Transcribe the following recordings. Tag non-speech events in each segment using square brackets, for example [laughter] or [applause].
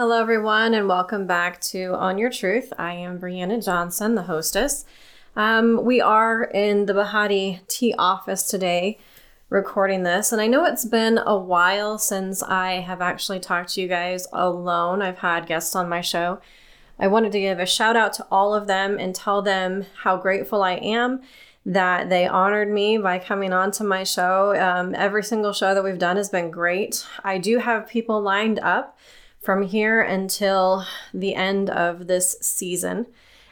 Hello, everyone, and welcome back to Own Your Truth. I am Brianna Johnson, the hostess. Um, we are in the Bahati Tea office today recording this, and I know it's been a while since I have actually talked to you guys alone. I've had guests on my show. I wanted to give a shout out to all of them and tell them how grateful I am that they honored me by coming on to my show. Um, every single show that we've done has been great. I do have people lined up from here until the end of this season.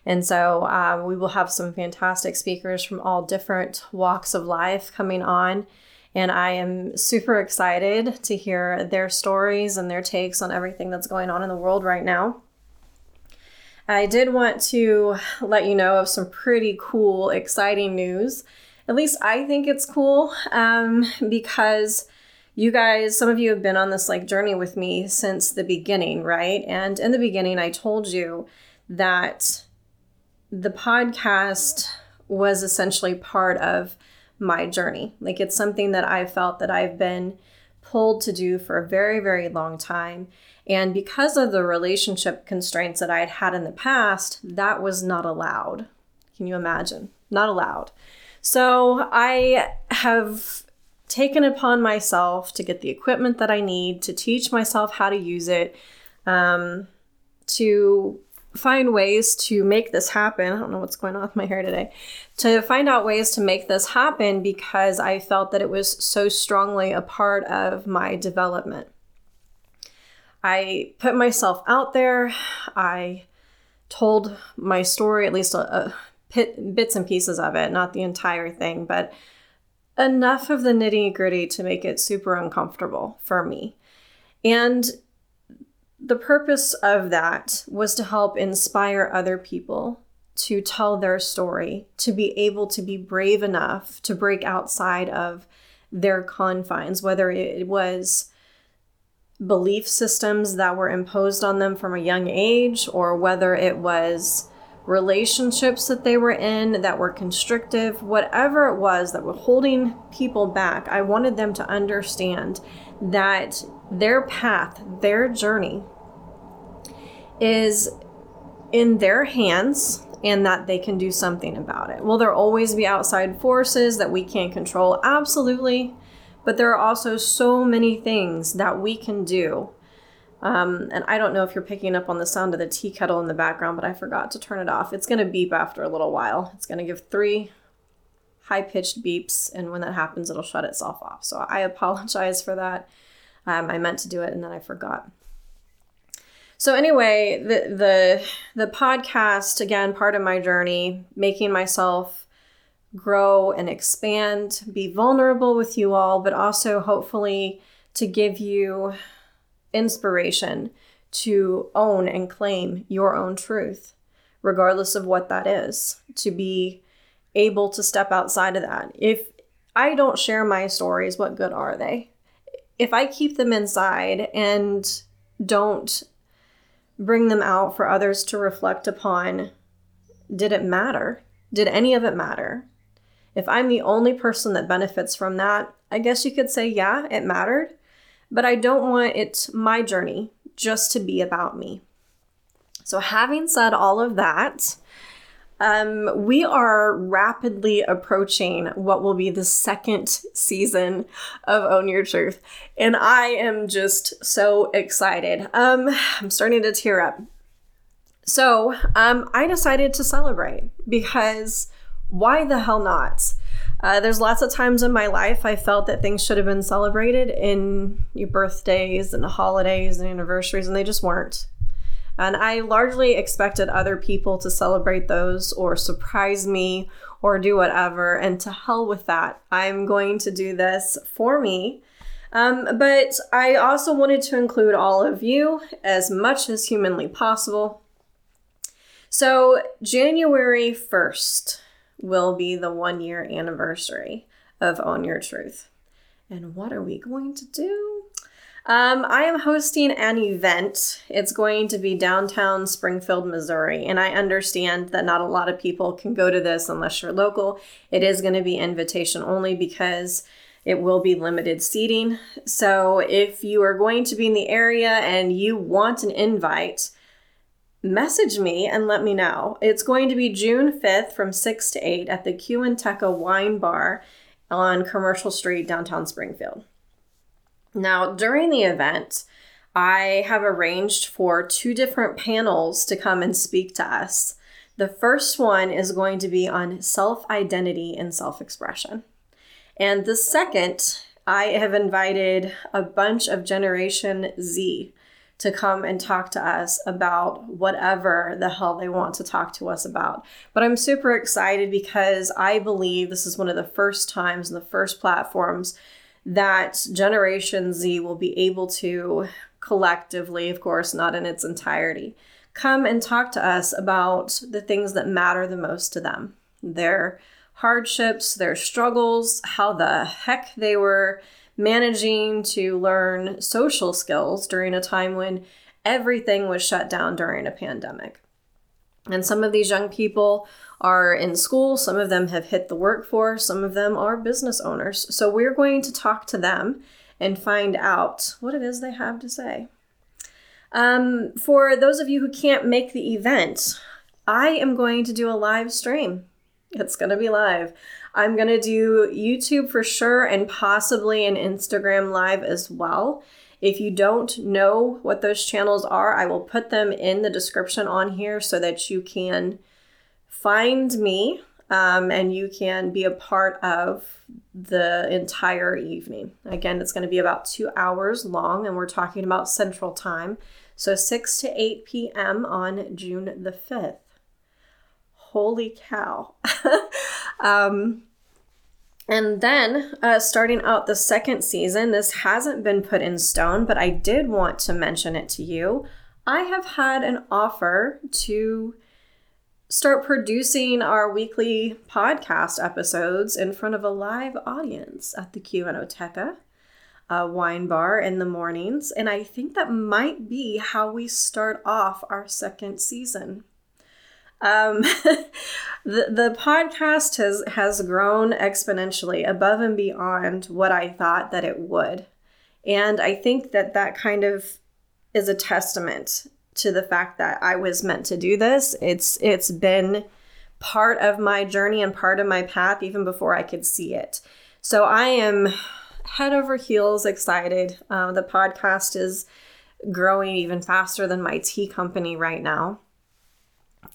And so um, we will have some fantastic speakers from all different walks of life coming on. And I am super excited to hear their stories and their takes on everything that's going on in the world right now. I did want to let you know of some pretty cool, exciting news. At least I think it's cool um, because you guys, some of you have been on this like journey with me since the beginning, right? And in the beginning, I told you that the podcast was essentially part of my journey. Like it's something that I felt that I've been pulled to do for a very, very long time. And because of the relationship constraints that I had had in the past, that was not allowed. Can you imagine? Not allowed. So I have taken upon myself to get the equipment that I need, to teach myself how to use it, um, to find ways to make this happen. I don't know what's going on with my hair today. To find out ways to make this happen because I felt that it was so strongly a part of my development. I put myself out there. I told my story, at least a, a pit, bits and pieces of it, not the entire thing, but enough of the nitty gritty to make it super uncomfortable for me. And the purpose of that was to help inspire other people to tell their story, to be able to be brave enough to break outside of their confines, whether it was belief systems that were imposed on them from a young age or whether it was relationships that they were in that were constrictive, whatever it was that were holding people back, I wanted them to understand that their path, their journey is in their hands and that they can do something about it. Will there always be outside forces that we can't control? Absolutely. But there are also so many things that we can do. Um, and I don't know if you're picking up on the sound of the tea kettle in the background, but I forgot to turn it off. It's going to beep after a little while. It's going to give three high pitched beeps, and when that happens, it'll shut itself off. So I [laughs] apologize for that. Um, I meant to do it and then I forgot. So anyway, the the the podcast again, part of my journey, making myself grow and expand, be vulnerable with you all, but also hopefully to give you inspiration to own and claim your own truth, regardless of what that is, to be able to step outside of that. If I don't share my stories, what good are they? If I keep them inside and don't bring them out for others to reflect upon, did it matter? Did any of it matter? If I'm the only person that benefits from that, I guess you could say, yeah, it mattered. But I don't want it, my journey, just to be about me. So, having said all of that, um, we are rapidly approaching what will be the second season of Own Your Truth. And I am just so excited. Um, I'm starting to tear up. So um, I decided to celebrate because why the hell not? Uh, there's lots of times in my life I felt that things should have been celebrated in your birthdays and holidays and anniversaries, and they just weren't. And I largely expected other people to celebrate those or surprise me or do whatever. And to hell with that. I'm going to do this for me. Um, but I also wanted to include all of you as much as humanly possible. So, January 1st, will be the one year anniversary of Own Your Truth. And what are we going to do? Um, I am hosting an event. It's going to be downtown Springfield, Missouri. And I understand that not a lot of people can go to this unless you're local. It is going to be invitation only because It will be limited seating. So if you are going to be in the area and you want an invite, message me and let me know. It's going to be June 5th from 6 to 8 at the Q and Teca Wine Bar on Commercial Street, downtown Springfield. Now, during the event, I have arranged for two different panels to come and speak to us. The first one is going to be on self identity and self expression. And the second, I have invited a bunch of Generation Z to come and talk to us about whatever the hell they want to talk to us about. But I'm super excited because I believe this is one of the first times and the first platforms that Generation Z will be able to collectively, of course, not in its entirety, come and talk to us about the things that matter the most to them their hardships, their struggles, how the heck they were managing to learn social skills during a time when everything was shut down during a pandemic. And some of these young people are in school, some of them have hit the workforce, some of them are business owners. So we're going to talk to them and find out what it is they have to say. Um, for those of you who can't make the event, I am going to do a live stream. It's going to be live. I'm going to do YouTube for sure and possibly an Instagram live as well. If you don't know what those channels are, I will put them in the description on here so that you can find me um, and you can be a part of the entire evening. Again, it's going to be about two hours long, and we're talking about Central Time. So 6 to 8 p.m. on June the 5th. Holy cow. [laughs] um, and then, uh, starting out the second season, this hasn't been put in stone, but I did want to mention it to you. I have had an offer to start producing our weekly podcast episodes in front of a live audience at the QNOteca uh, wine bar in the mornings. And I think that might be how we start off our second season. Um, [laughs] the the podcast has has grown exponentially above and beyond what I thought that it would, and I think that that kind of is a testament to the fact that I was meant to do this. It's it's been part of my journey and part of my path even before I could see it. So I am head over heels excited. Uh, the podcast is growing even faster than my tea company right now.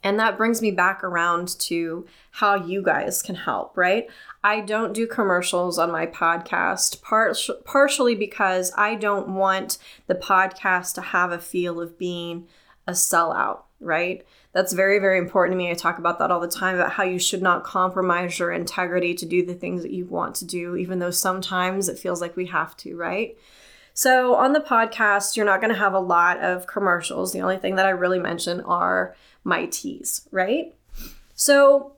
And that brings me back around to how you guys can help, right? I don't do commercials on my podcast, par- partially because I don't want the podcast to have a feel of being a sellout, right? That's very, very important to me. I talk about that all the time about how you should not compromise your integrity to do the things that you want to do, even though sometimes it feels like we have to, right? So, on the podcast, you're not going to have a lot of commercials. The only thing that I really mention are my teas, right? So,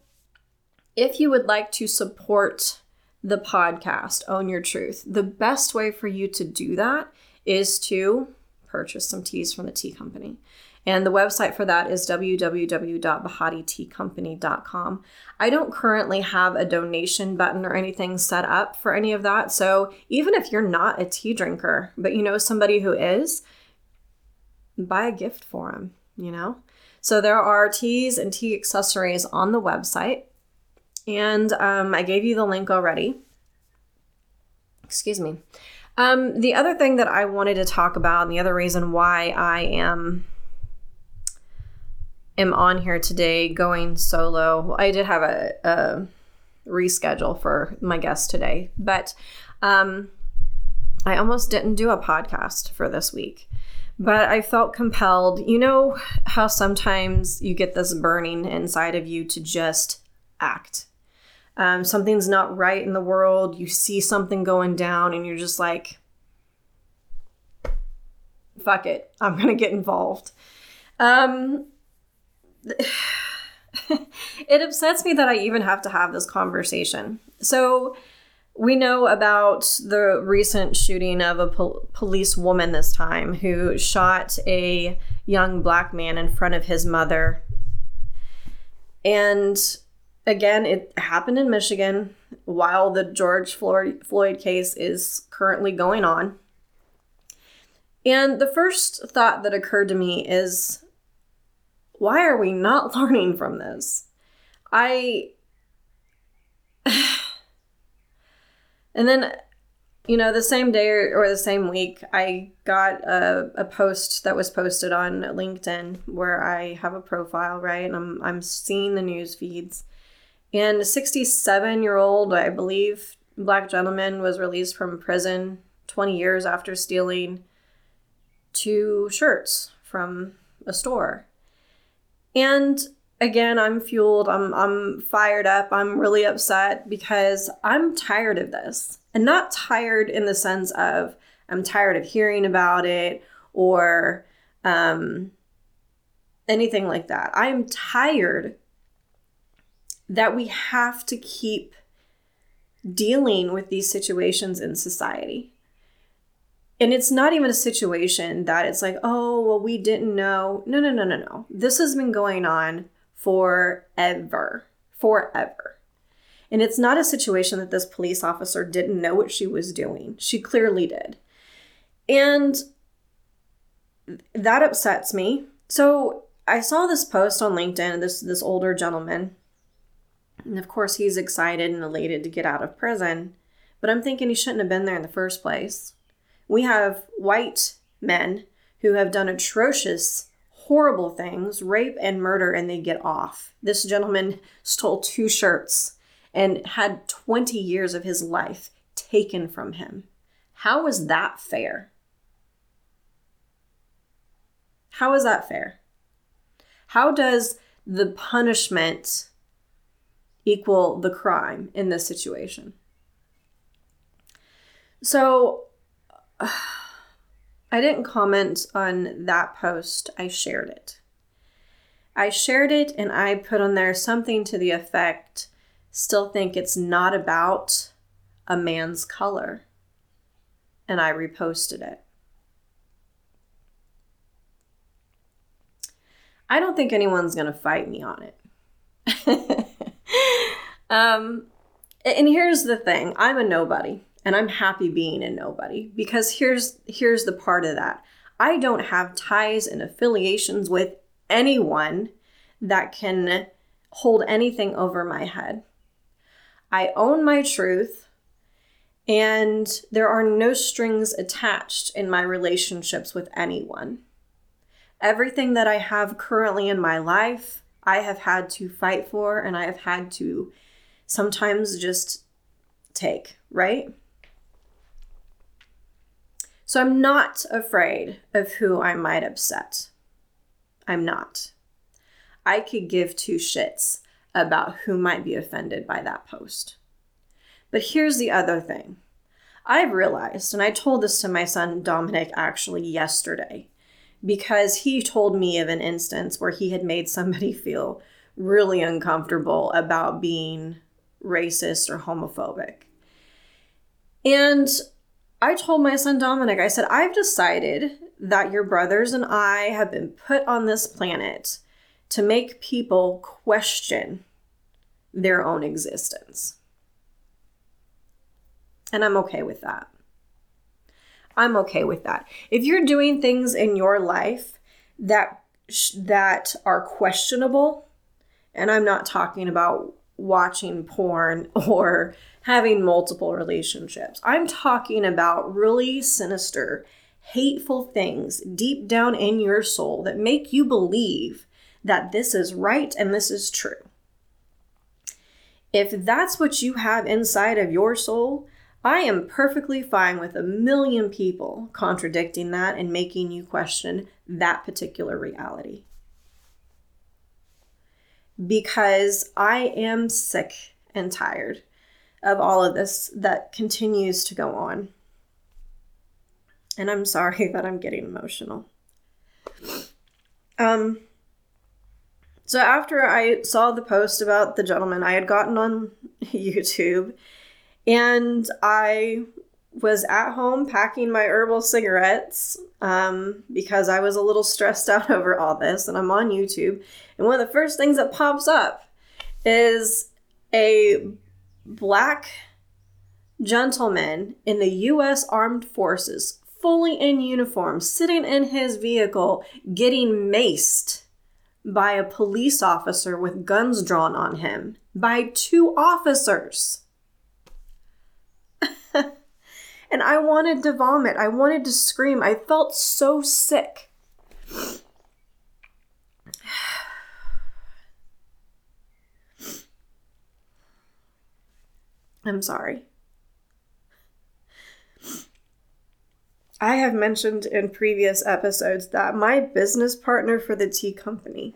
if you would like to support the podcast, Own Your Truth, the best way for you to do that is to purchase some teas from the tea company. And the website for that is www.bahatiTeaCompany.com. I don't currently have a donation button or anything set up for any of that. So even if you're not a tea drinker, but you know somebody who is, buy a gift for them, you know? So there are teas and tea accessories on the website. And um, I gave you the link already. Excuse me. Um, the other thing that I wanted to talk about, and the other reason why I am am on here today going solo. I did have a, a reschedule for my guest today, but um, I almost didn't do a podcast for this week but I felt compelled. You know how sometimes you get this burning inside of you to just act. Um, something's not right in the world, you see something going down, and you're just like, fuck it, I'm gonna get involved. Um, [sighs] it upsets me that I even have to have this conversation. So, we know about the recent shooting of a pol- police woman this time who shot a young black man in front of his mother. And again, it happened in Michigan. while the George Floyd, Floyd case is currently going on. And the first thought that occurred to me is why are we not [laughs] learning from this? I. [sighs] and then, you know, the same day or, the same week, I got a, a post that was posted on LinkedIn where I have a profile, right? And I'm, I'm seeing the news feeds. And a 67 year old, I believe, black gentleman was released from prison 20 years after stealing two shirts from a store. And again, I'm fueled, I'm I'm fired up, I'm really upset because I'm tired of this. And not tired in the sense of I'm tired of hearing about it or um, anything like that. I am tired that we have to keep dealing with these situations in society and it's not even a situation that it's like, oh, well, we didn't know. No, no, no, no, no. This has been going on forever. Forever. And it's not a situation that this police officer didn't know what she was doing. She clearly did. And that upsets me. So I saw this post on LinkedIn, this this older gentleman. And of course he's excited and elated to get out of prison. But I'm thinking he shouldn't have been there in the first place. We have white men who have done atrocious, horrible things, rape and murder, and they get off. This gentleman stole two shirts and had 20 years of his life taken from him. How is that fair? How is that fair? How does the punishment equal the crime in this situation? So I didn't comment on that post, I shared it. I shared it and I put on there something to the effect still think it's not about a man's color. And I reposted it. I don't think anyone's going to fight me on it. [laughs] um, and here's the thing I'm a nobody and I'm happy being a nobody because here's here's the part of that. I don't have ties and affiliations with anyone that can hold anything over my head. I own my truth and there are no strings attached in my relationships with anyone. Everything that I have currently in my life, I have had to fight for and I have had to sometimes just take, right? So I'm not afraid of who I might upset. I'm not. I could give two shits about who might be offended by that post. But here's the other thing. I've realized, and I told this to my son Dominic actually yesterday, because he told me of an instance where he had made somebody [laughs] feel really uncomfortable about being racist or homophobic. And I told my son Dominic, I said, I've decided that your brothers and I have been put on this planet to make people question their own existence. And I'm okay with that. I'm okay with that. If you're doing things in your life that that are questionable, and I'm not talking about watching porn [laughs] or having multiple relationships. I'm talking about really sinister, hateful things deep down in your soul that make you believe that this is right and this is true. If that's what you have inside of your soul, I am perfectly fine with a million people contradicting that and making you question that particular reality. Because I am sick and tired of all of this that continues to go on. And I'm sorry [laughs] that I'm getting emotional. Um so after I saw the post about the gentleman, I had gotten on [laughs] YouTube and I was at home packing my herbal cigarettes um, because I was a little stressed [laughs] out over all this, and I'm on YouTube. And one of the first things that pops up is a black gentleman in the U.S. Armed Forces, fully in uniform, sitting in his vehicle, getting maced by a police officer with guns drawn on him by two officers. [laughs] and I wanted to vomit. I wanted to scream. I felt so sick. I'm sorry. I have mentioned in previous episodes that my business partner for the tea company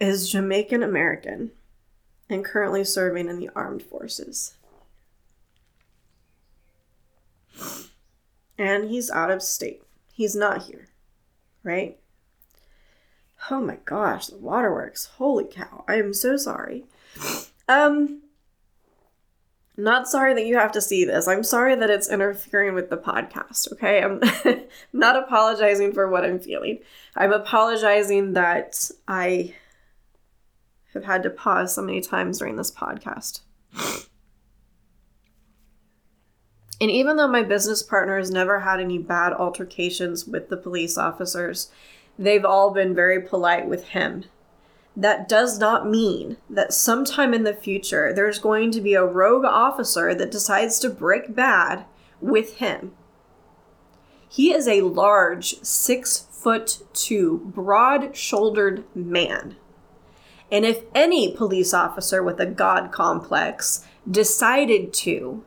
is Jamaican American and currently serving in the armed forces. And he's out of state. He's not here, right? Oh my gosh, the waterworks. Holy cow. I am so sorry. Um, not sorry that you have to see this. I'm sorry that it's interfering with the podcast, okay? I'm [laughs] not apologizing for what I'm feeling. I'm apologizing that I have had to pause so many times during this podcast. And even though my business partner has never had any bad altercations with the police officers, they've all been very polite with him that does not mean that sometime in the future there's going to be a rogue officer that decides to break bad with him. He is a large, six foot two, broad shouldered man. And if any police officer with a God complex decided to,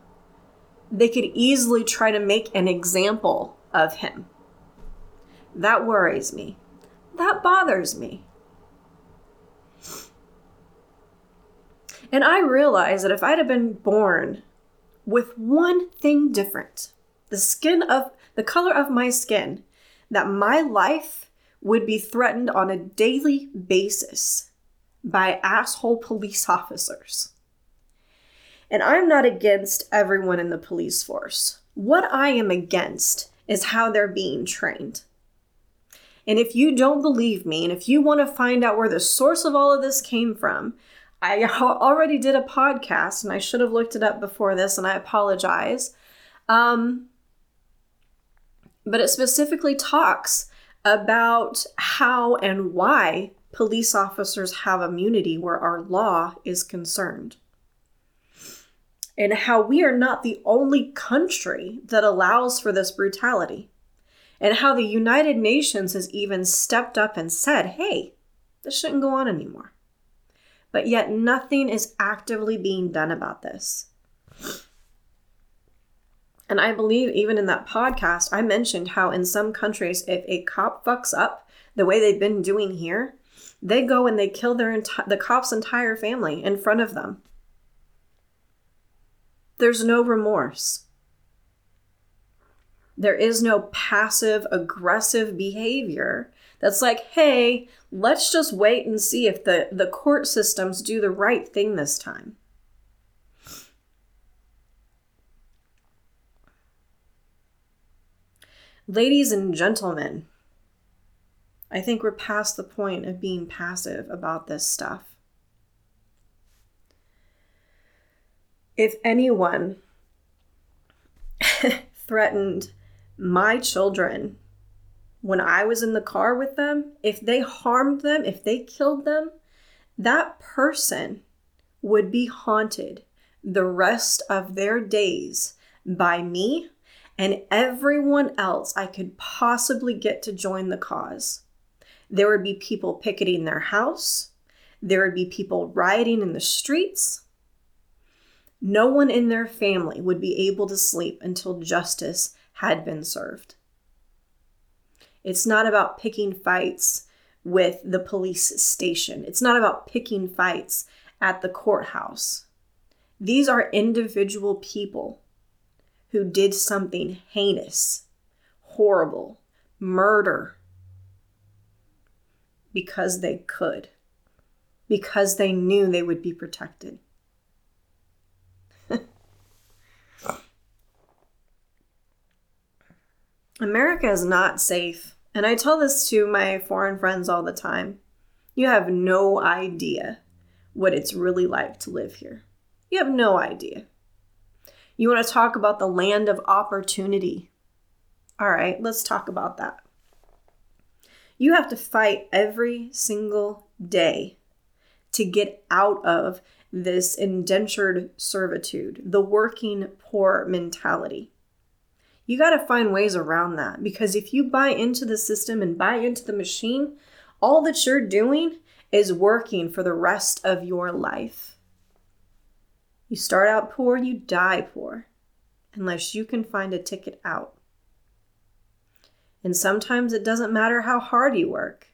they could easily try to make an example of him. That worries me. That bothers me. And I realized that if I'd have been born with one thing different, the skin of the color of my skin, that my life would be threatened on a daily basis by asshole police [laughs] officers. And I'm not against everyone in the police force. What I am against is how they're being trained. And if you don't believe me, and if you want to find out where the source of all of this came from, I [laughs] already did a podcast and I should have looked it up before this and I apologize. Um, but it specifically talks about how and why police officers have immunity where our law is concerned. And how we are not the only country that allows for this brutality. And how the United Nations has even stepped up and said, hey, this shouldn't go on anymore but yet nothing is actively being done about this. And I believe even in that podcast, I mentioned how in some countries, if a cop fucks up the way they've been doing here, they go and they kill their enti- the cop's entire family in front of them. There's no remorse. There is no passive aggressive behavior that's like, hey, let's just wait and see if the, the court systems do the right thing this time. Ladies and gentlemen, I think we're past the point of being passive about this stuff. If anyone [laughs] threatened my children when I was in the car with them, if they harmed them, if they killed them, that person would be haunted the rest of their days by me and everyone else I could possibly get to join the cause. There would be people picketing their house, there would be people rioting in the streets. No one in their family would be able to sleep until justice had been served. It's not about picking fights with the police station. It's not about picking fights at the courthouse. These are individual people who did something heinous, horrible, murder, because they could, because they knew they would be protected. America is not safe. And I tell this to my foreign friends all the time. You have no idea what it's really like to live here. You have no idea. You want to talk about the land of opportunity. All right, let's talk about that. You have to fight every single day to get out of this indentured servitude, the working poor mentality. You got to find ways around that because if you buy into the system and buy into the machine, all that you're doing is working for the rest of your life. You start out poor, you die poor, unless you can find a ticket out. And sometimes it doesn't matter how hard you work.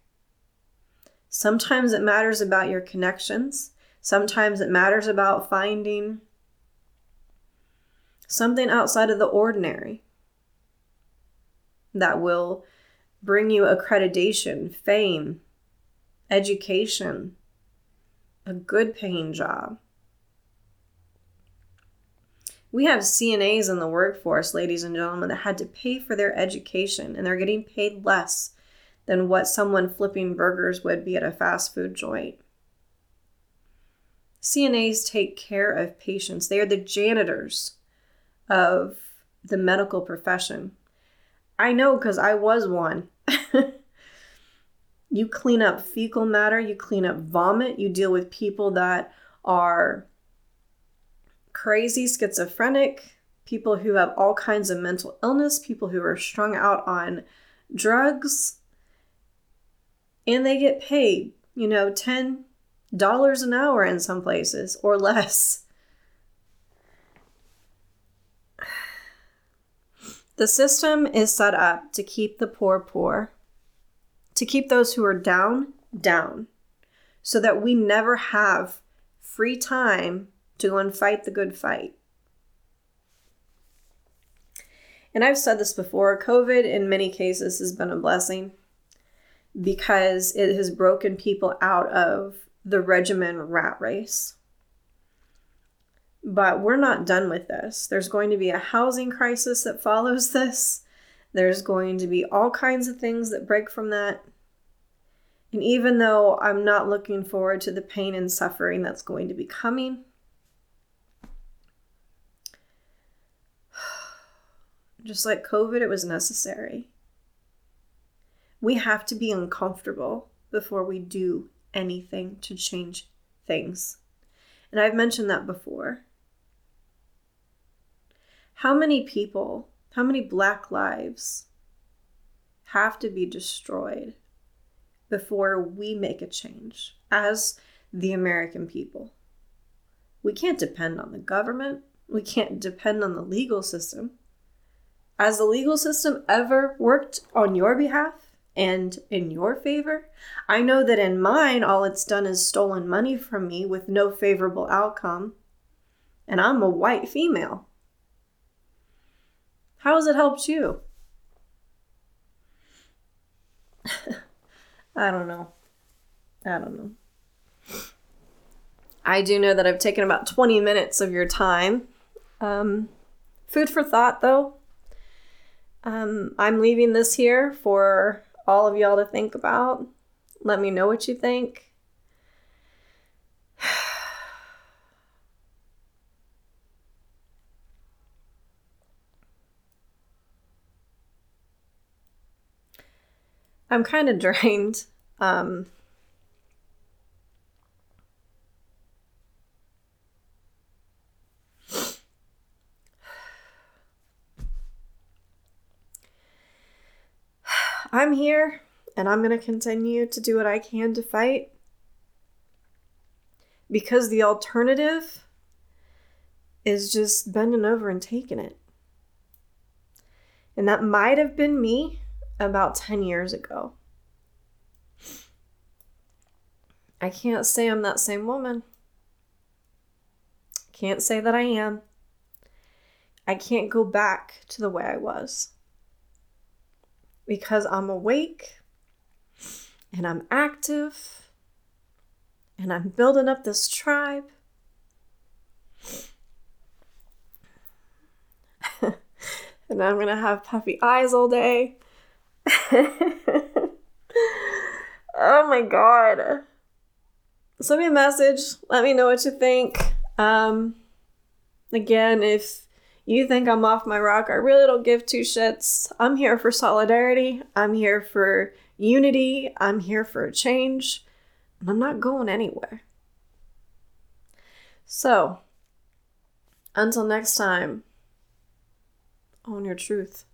Sometimes it matters about your connections. Sometimes it matters about finding something outside of the ordinary that will bring you accreditation, fame, education, a good paying job. We have CNAs in the workforce, ladies and gentlemen, that had to pay for their education and they're getting paid less than what someone flipping burgers would be at a fast food joint. CNAs take care of patients, they are the janitors of the medical profession. I know because I was one. [laughs] you clean up fecal matter, you clean up vomit, you deal with people that are crazy, schizophrenic, people who have all kinds of mental illness, people who are strung out on drugs, and they get paid, you know, $10 an hour in some places or [laughs] less. The system is set up to keep the poor poor, to keep those who are down down, so that we never have free time to go and fight the good fight. And I've said this before COVID, in many cases, has been a blessing because it has broken people out of the regimen rat race. But we're not done with this. There's going to be a housing crisis that follows this. There's going to be all kinds of things that break from that. And even though I'm not looking forward to the pain and suffering that's going to be coming, [sighs] just like COVID, it was necessary. We have to be uncomfortable before we do anything to change things. And I've mentioned that before. How many people, how many black lives have to be destroyed before we make a change as the American people? We can't depend on the government. We can't depend on the legal system. Has the legal system ever worked on your behalf and in your favor? I know that in mine, all it's done is stolen money from me with no favorable outcome. And I'm a white female. How has it helped you? [laughs] I don't know. I don't know. I do know that I've taken about 20 minutes of your time. Um, food for thought, though. Um, I'm leaving this here for all of y'all to think about. Let me know what you think. I'm kind of [laughs] drained. Um, [sighs] I'm here and I'm going to continue to do what I can to fight because the alternative is just bending over and taking it. And that might have been me about 10 years ago. I can't say I'm that same woman. Can't say that I am. I can't go back to the way I was because I'm awake and I'm active and I'm building up this tribe. [laughs] and I'm going to have puffy eyes all day. [laughs] oh my god. send me a message. Let me know what you think. Um, again, if you think I'm off my rock, I really don't give two shits. I'm here for solidarity. I'm here for unity. I'm here for a change. And I'm not going anywhere. So, until next time, own your truth.